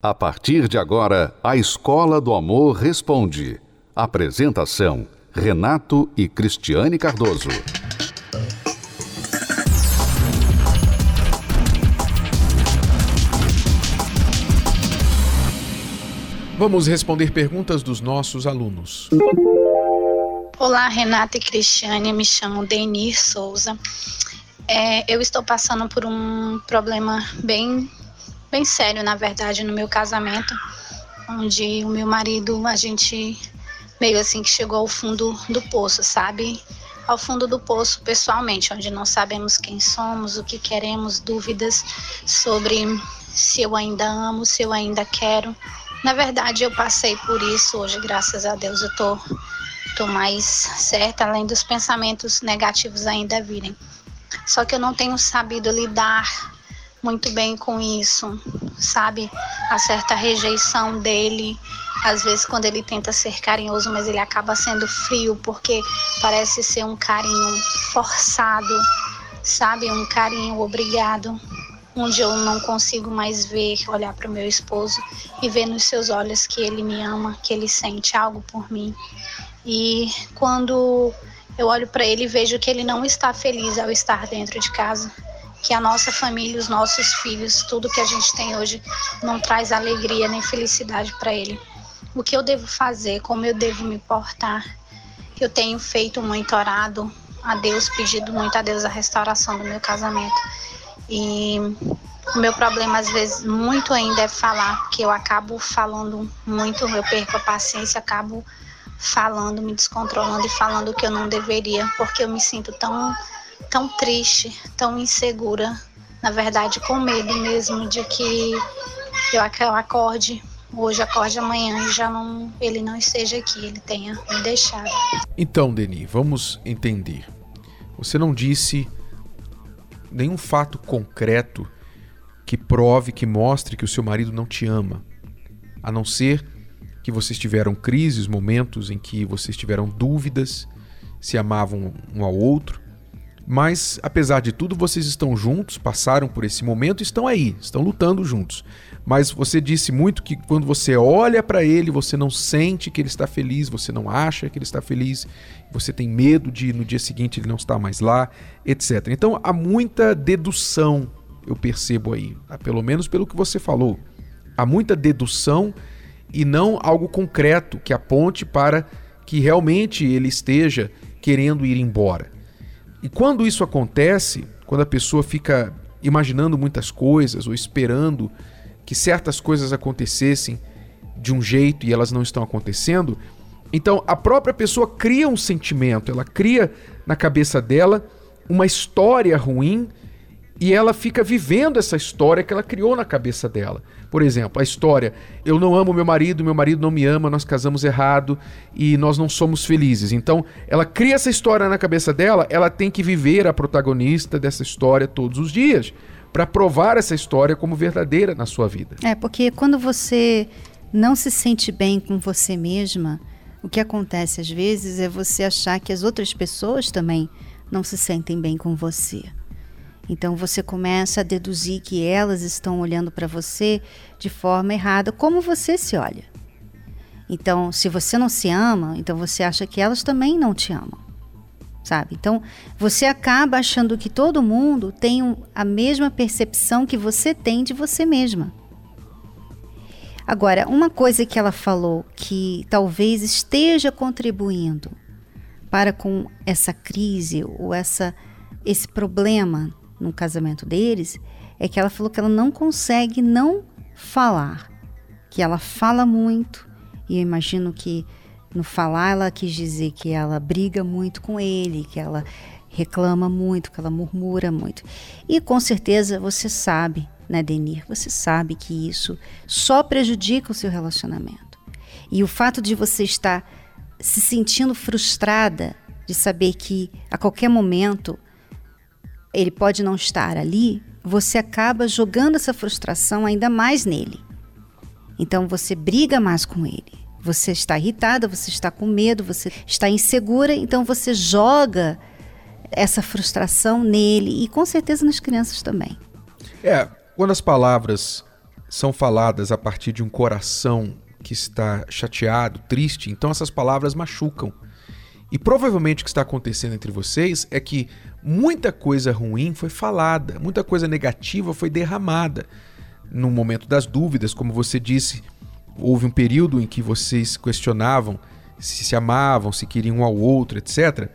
A partir de agora, a Escola do Amor Responde. Apresentação: Renato e Cristiane Cardoso. Vamos responder perguntas dos nossos alunos. Olá, Renata e Cristiane, me chamo Denir Souza. É, eu estou passando por um problema bem bem sério, na verdade, no meu casamento, onde o meu marido, a gente meio assim que chegou ao fundo do poço, sabe? Ao fundo do poço pessoalmente, onde não sabemos quem somos, o que queremos, dúvidas sobre se eu ainda amo, se eu ainda quero. Na verdade, eu passei por isso hoje, graças a Deus, eu tô, tô mais certa, além dos pensamentos negativos ainda virem. Só que eu não tenho sabido lidar muito bem com isso, sabe? A certa rejeição dele, às vezes quando ele tenta ser carinhoso, mas ele acaba sendo frio porque parece ser um carinho forçado, sabe? Um carinho obrigado, onde eu não consigo mais ver, olhar para o meu esposo e ver nos seus olhos que ele me ama, que ele sente algo por mim. E quando eu olho para ele vejo que ele não está feliz ao estar dentro de casa, que a nossa família, os nossos filhos, tudo que a gente tem hoje não traz alegria nem felicidade para ele. O que eu devo fazer, como eu devo me portar? Eu tenho feito muito orado a Deus, pedido muito a Deus a restauração do meu casamento. E o meu problema às vezes muito ainda é falar, que eu acabo falando muito, eu perco a paciência, acabo falando, me descontrolando e falando o que eu não deveria, porque eu me sinto tão tão triste, tão insegura, na verdade com medo mesmo de que eu acorde hoje, acorde amanhã e já não ele não esteja aqui, ele tenha me deixado. Então, Deni, vamos entender. Você não disse nenhum fato concreto que prove, que mostre que o seu marido não te ama, a não ser que vocês tiveram crises, momentos em que vocês tiveram dúvidas, se amavam um ao outro, mas, apesar de tudo, vocês estão juntos, passaram por esse momento, estão aí, estão lutando juntos. Mas você disse muito que quando você olha para ele, você não sente que ele está feliz, você não acha que ele está feliz, você tem medo de no dia seguinte ele não estar mais lá, etc. Então há muita dedução, eu percebo aí, tá? pelo menos pelo que você falou. Há muita dedução e não algo concreto que aponte para que realmente ele esteja querendo ir embora. E quando isso acontece, quando a pessoa fica imaginando muitas coisas ou esperando que certas coisas acontecessem de um jeito e elas não estão acontecendo, então a própria pessoa cria um sentimento, ela cria na cabeça dela uma história ruim e ela fica vivendo essa história que ela criou na cabeça dela. Por exemplo, a história: eu não amo meu marido, meu marido não me ama, nós casamos errado e nós não somos felizes. Então, ela cria essa história na cabeça dela, ela tem que viver a protagonista dessa história todos os dias para provar essa história como verdadeira na sua vida. É, porque quando você não se sente bem com você mesma, o que acontece às vezes é você achar que as outras pessoas também não se sentem bem com você. Então você começa a deduzir que elas estão olhando para você de forma errada, como você se olha. Então, se você não se ama, então você acha que elas também não te amam. Sabe? Então, você acaba achando que todo mundo tem a mesma percepção que você tem de você mesma. Agora, uma coisa que ela falou que talvez esteja contribuindo para com essa crise ou essa esse problema no casamento deles é que ela falou que ela não consegue não falar, que ela fala muito e eu imagino que no falar ela quis dizer que ela briga muito com ele, que ela reclama muito, que ela murmura muito. E com certeza você sabe, né, Denir? Você sabe que isso só prejudica o seu relacionamento. E o fato de você estar se sentindo frustrada de saber que a qualquer momento ele pode não estar ali, você acaba jogando essa frustração ainda mais nele. Então você briga mais com ele. Você está irritada, você está com medo, você está insegura, então você joga essa frustração nele e com certeza nas crianças também. É, quando as palavras são faladas a partir de um coração que está chateado, triste, então essas palavras machucam. E provavelmente o que está acontecendo entre vocês é que muita coisa ruim foi falada, muita coisa negativa foi derramada. No momento das dúvidas, como você disse, houve um período em que vocês questionavam se se amavam, se queriam um ao outro, etc.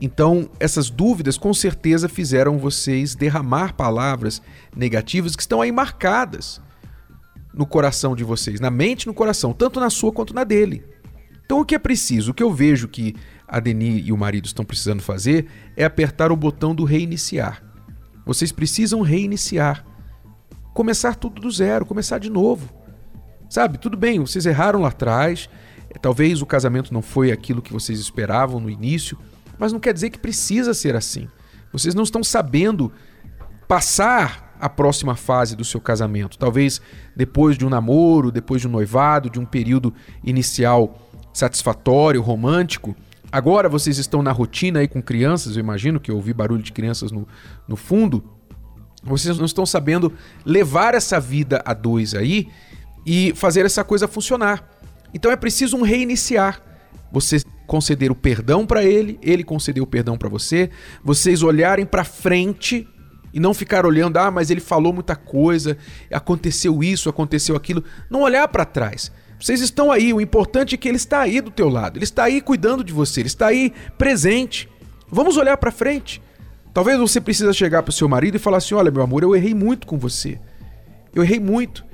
Então, essas dúvidas com certeza fizeram vocês derramar palavras negativas que estão aí marcadas no coração de vocês, na mente e no coração, tanto na sua quanto na dele. Então, o que é preciso, o que eu vejo que a Deni e o marido estão precisando fazer é apertar o botão do reiniciar. Vocês precisam reiniciar. Começar tudo do zero, começar de novo. Sabe, tudo bem, vocês erraram lá atrás, talvez o casamento não foi aquilo que vocês esperavam no início, mas não quer dizer que precisa ser assim. Vocês não estão sabendo passar a próxima fase do seu casamento. Talvez depois de um namoro, depois de um noivado, de um período inicial satisfatório, romântico. Agora vocês estão na rotina aí com crianças, eu imagino que eu ouvi barulho de crianças no, no fundo. Vocês não estão sabendo levar essa vida a dois aí e fazer essa coisa funcionar. Então é preciso um reiniciar. Você conceder o perdão para ele, ele conceder o perdão para você, vocês olharem para frente e não ficar olhando, ah, mas ele falou muita coisa, aconteceu isso, aconteceu aquilo. Não olhar para trás. Vocês estão aí, o importante é que ele está aí do teu lado, ele está aí cuidando de você, ele está aí presente. Vamos olhar para frente. Talvez você precisa chegar para o seu marido e falar assim: "Olha, meu amor, eu errei muito com você. Eu errei muito.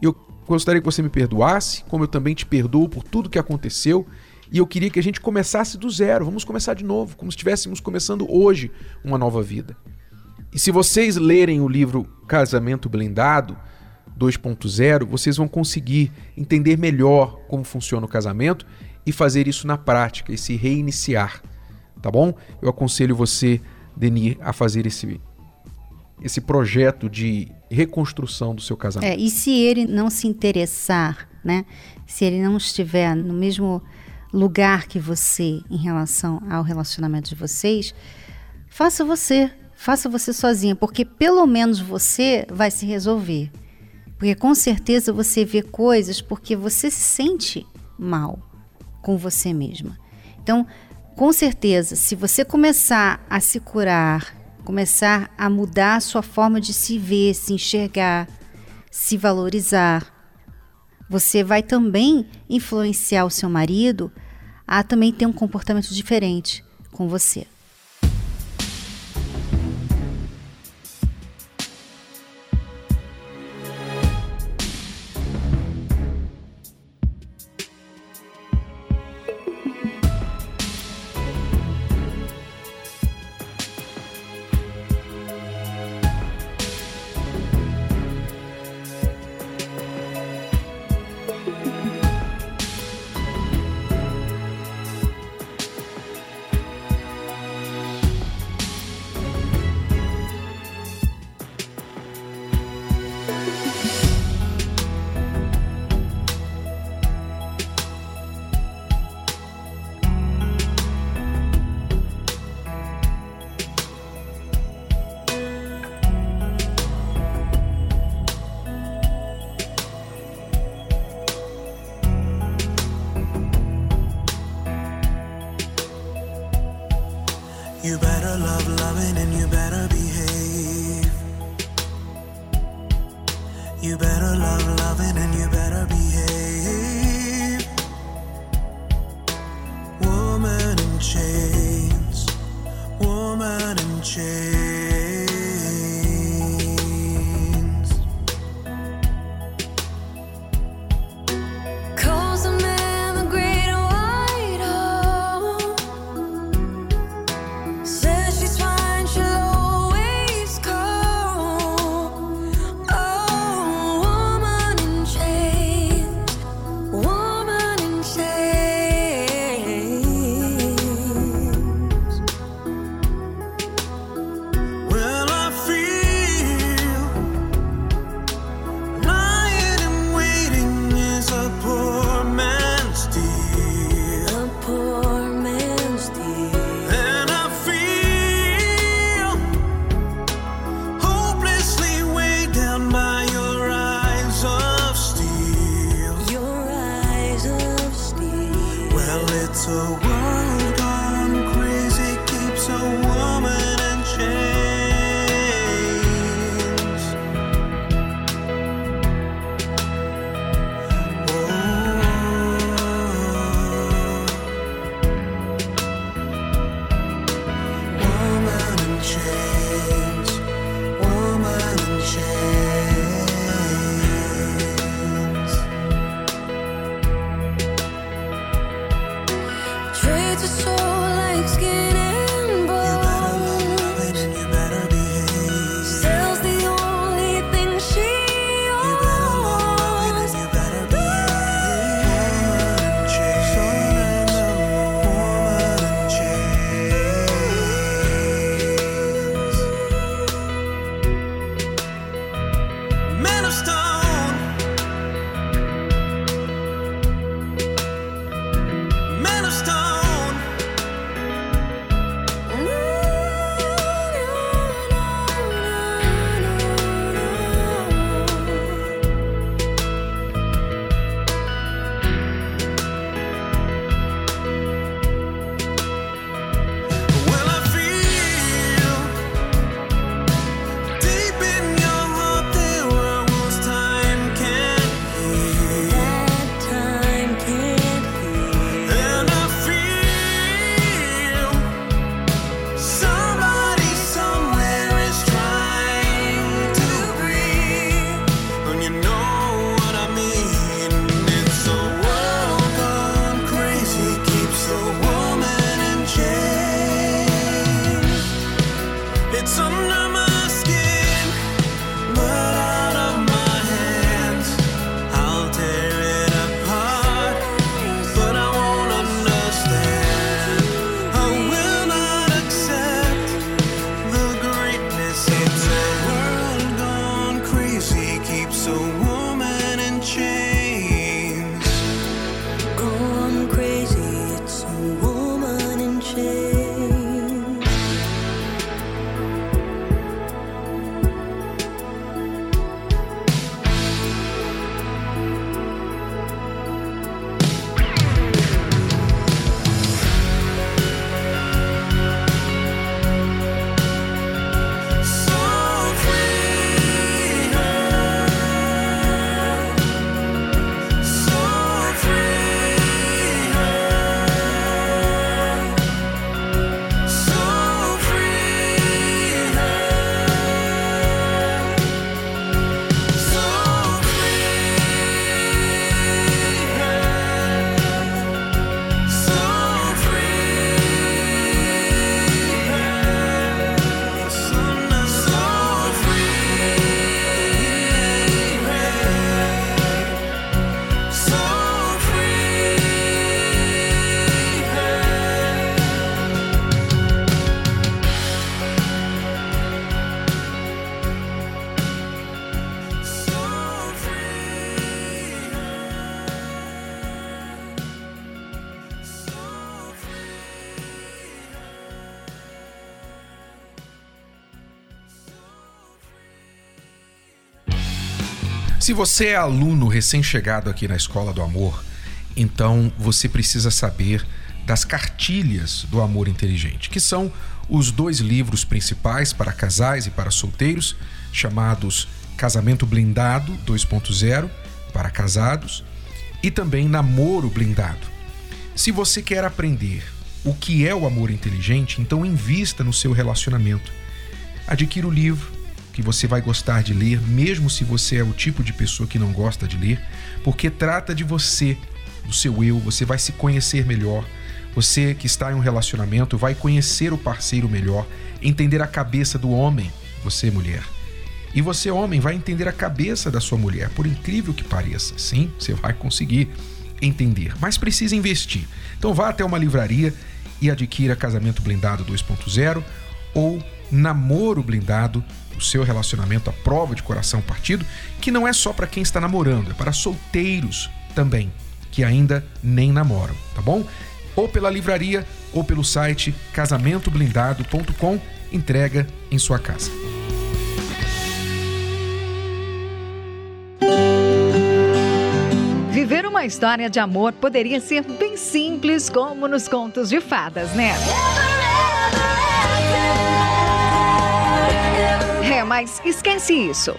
Eu gostaria que você me perdoasse, como eu também te perdoo por tudo que aconteceu." E eu queria que a gente começasse do zero. Vamos começar de novo, como se estivéssemos começando hoje uma nova vida. E se vocês lerem o livro Casamento Blindado 2.0, vocês vão conseguir entender melhor como funciona o casamento e fazer isso na prática e se reiniciar. Tá bom? Eu aconselho você, Denir, a fazer esse esse projeto de reconstrução do seu casamento. É, e se ele não se interessar, né? Se ele não estiver no mesmo lugar que você em relação ao relacionamento de vocês, faça você, faça você sozinha, porque pelo menos você vai se resolver. Porque com certeza você vê coisas porque você se sente mal com você mesma. Então, com certeza, se você começar a se curar, começar a mudar a sua forma de se ver, se enxergar, se valorizar, você vai também influenciar o seu marido a também ter um comportamento diferente com você. change, chains, woman in chains. Se você é aluno recém-chegado aqui na Escola do Amor, então você precisa saber das cartilhas do amor inteligente, que são os dois livros principais para casais e para solteiros, chamados Casamento Blindado 2.0 para casados e também Namoro Blindado. Se você quer aprender o que é o amor inteligente, então invista no seu relacionamento. Adquira o livro, que você vai gostar de ler, mesmo se você é o tipo de pessoa que não gosta de ler, porque trata de você, do seu eu, você vai se conhecer melhor. Você que está em um relacionamento vai conhecer o parceiro melhor, entender a cabeça do homem, você mulher. E você, homem, vai entender a cabeça da sua mulher, por incrível que pareça. Sim, você vai conseguir entender, mas precisa investir. Então vá até uma livraria e adquira Casamento Blindado 2.0 ou Namoro Blindado o seu relacionamento à prova de coração partido, que não é só para quem está namorando, é para solteiros também, que ainda nem namoram, tá bom? Ou pela livraria ou pelo site casamentoblindado.com, entrega em sua casa. Viver uma história de amor poderia ser bem simples, como nos contos de fadas, né? Mas esquece isso.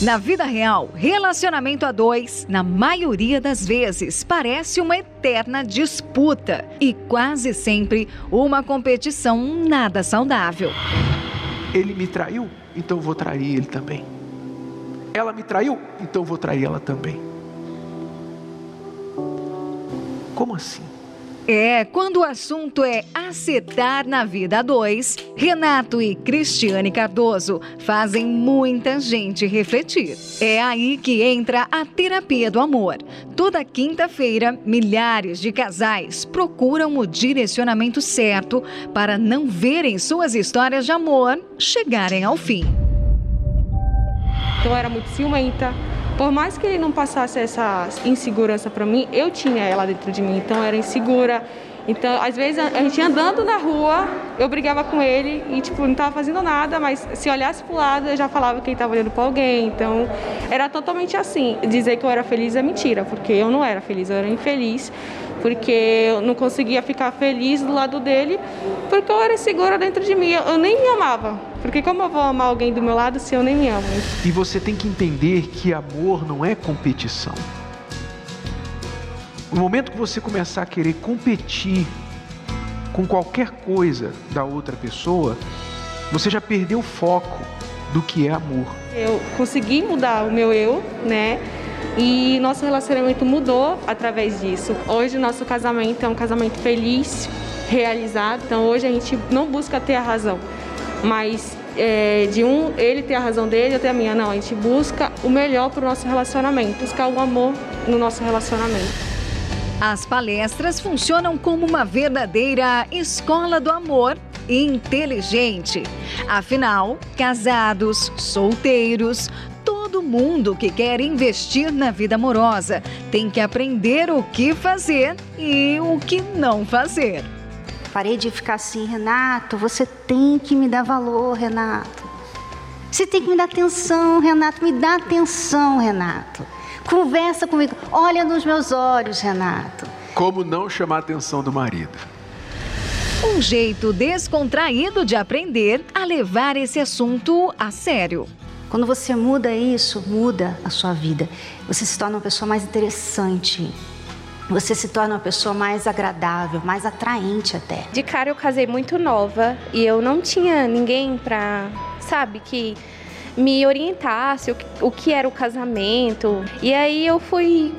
Na vida real, relacionamento a dois, na maioria das vezes, parece uma eterna disputa e quase sempre uma competição nada saudável. Ele me traiu, então vou trair ele também. Ela me traiu, então vou trair ela também. Como assim? É, quando o assunto é acertar na vida a dois, Renato e Cristiane Cardoso fazem muita gente refletir. É aí que entra a terapia do amor. Toda quinta-feira, milhares de casais procuram o direcionamento certo para não verem suas histórias de amor chegarem ao fim. Então eu era muito ciumenta, por mais que ele não passasse essa insegurança para mim, eu tinha ela dentro de mim, então era insegura. Então, às vezes, a gente andando na rua, eu brigava com ele e, tipo, não estava fazendo nada, mas se olhasse pro lado, eu já falava que ele estava olhando para alguém. Então, era totalmente assim. Dizer que eu era feliz é mentira, porque eu não era feliz, eu era infeliz, porque eu não conseguia ficar feliz do lado dele, porque eu era insegura dentro de mim. Eu nem me amava. Porque como eu vou amar alguém do meu lado se eu nem me amo? E você tem que entender que amor não é competição. No momento que você começar a querer competir com qualquer coisa da outra pessoa, você já perdeu o foco do que é amor. Eu consegui mudar o meu eu, né? E nosso relacionamento mudou através disso. Hoje nosso casamento é um casamento feliz, realizado. Então hoje a gente não busca ter a razão mas é, de um ele ter a razão dele, eu ter a minha. Não, a gente busca o melhor para o nosso relacionamento, buscar o amor no nosso relacionamento. As palestras funcionam como uma verdadeira escola do amor inteligente. Afinal, casados, solteiros, todo mundo que quer investir na vida amorosa tem que aprender o que fazer e o que não fazer. Parei de ficar assim, Renato, você tem que me dar valor, Renato. Você tem que me dar atenção, Renato, me dá atenção, Renato. Conversa comigo, olha nos meus olhos, Renato. Como não chamar a atenção do marido? Um jeito descontraído de aprender a levar esse assunto a sério. Quando você muda isso, muda a sua vida. Você se torna uma pessoa mais interessante, você se torna uma pessoa mais agradável, mais atraente até. De cara eu casei muito nova e eu não tinha ninguém pra, sabe, que me orientasse o que, o que era o casamento. E aí eu fui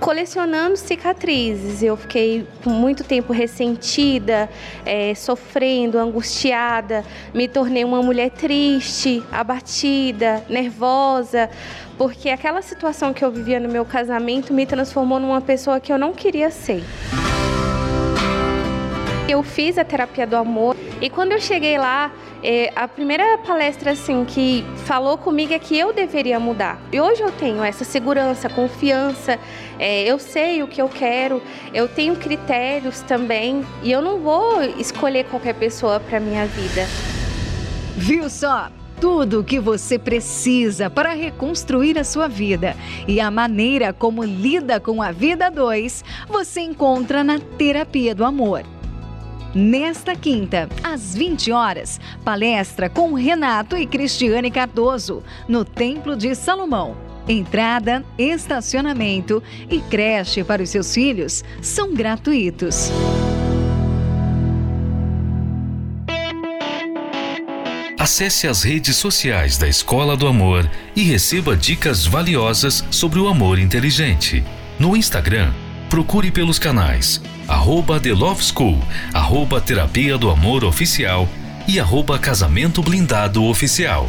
colecionando cicatrizes. Eu fiquei muito tempo ressentida, é, sofrendo, angustiada. Me tornei uma mulher triste, abatida, nervosa, porque aquela situação que eu vivia no meu casamento me transformou numa pessoa que eu não queria ser. Eu fiz a terapia do amor e quando eu cheguei lá, é, a primeira palestra assim que falou comigo é que eu deveria mudar. E hoje eu tenho essa segurança, confiança, é, eu sei o que eu quero, eu tenho critérios também e eu não vou escolher qualquer pessoa para minha vida. Viu só? tudo o que você precisa para reconstruir a sua vida e a maneira como lida com a vida 2, você encontra na Terapia do Amor. Nesta quinta, às 20 horas, palestra com Renato e Cristiane Cardoso, no Templo de Salomão. Entrada, estacionamento e creche para os seus filhos são gratuitos. Acesse as redes sociais da Escola do Amor e receba dicas valiosas sobre o amor inteligente. No Instagram, procure pelos canais arroba The Love School, arroba Terapia do Amor Oficial e arroba Casamento Blindado Oficial.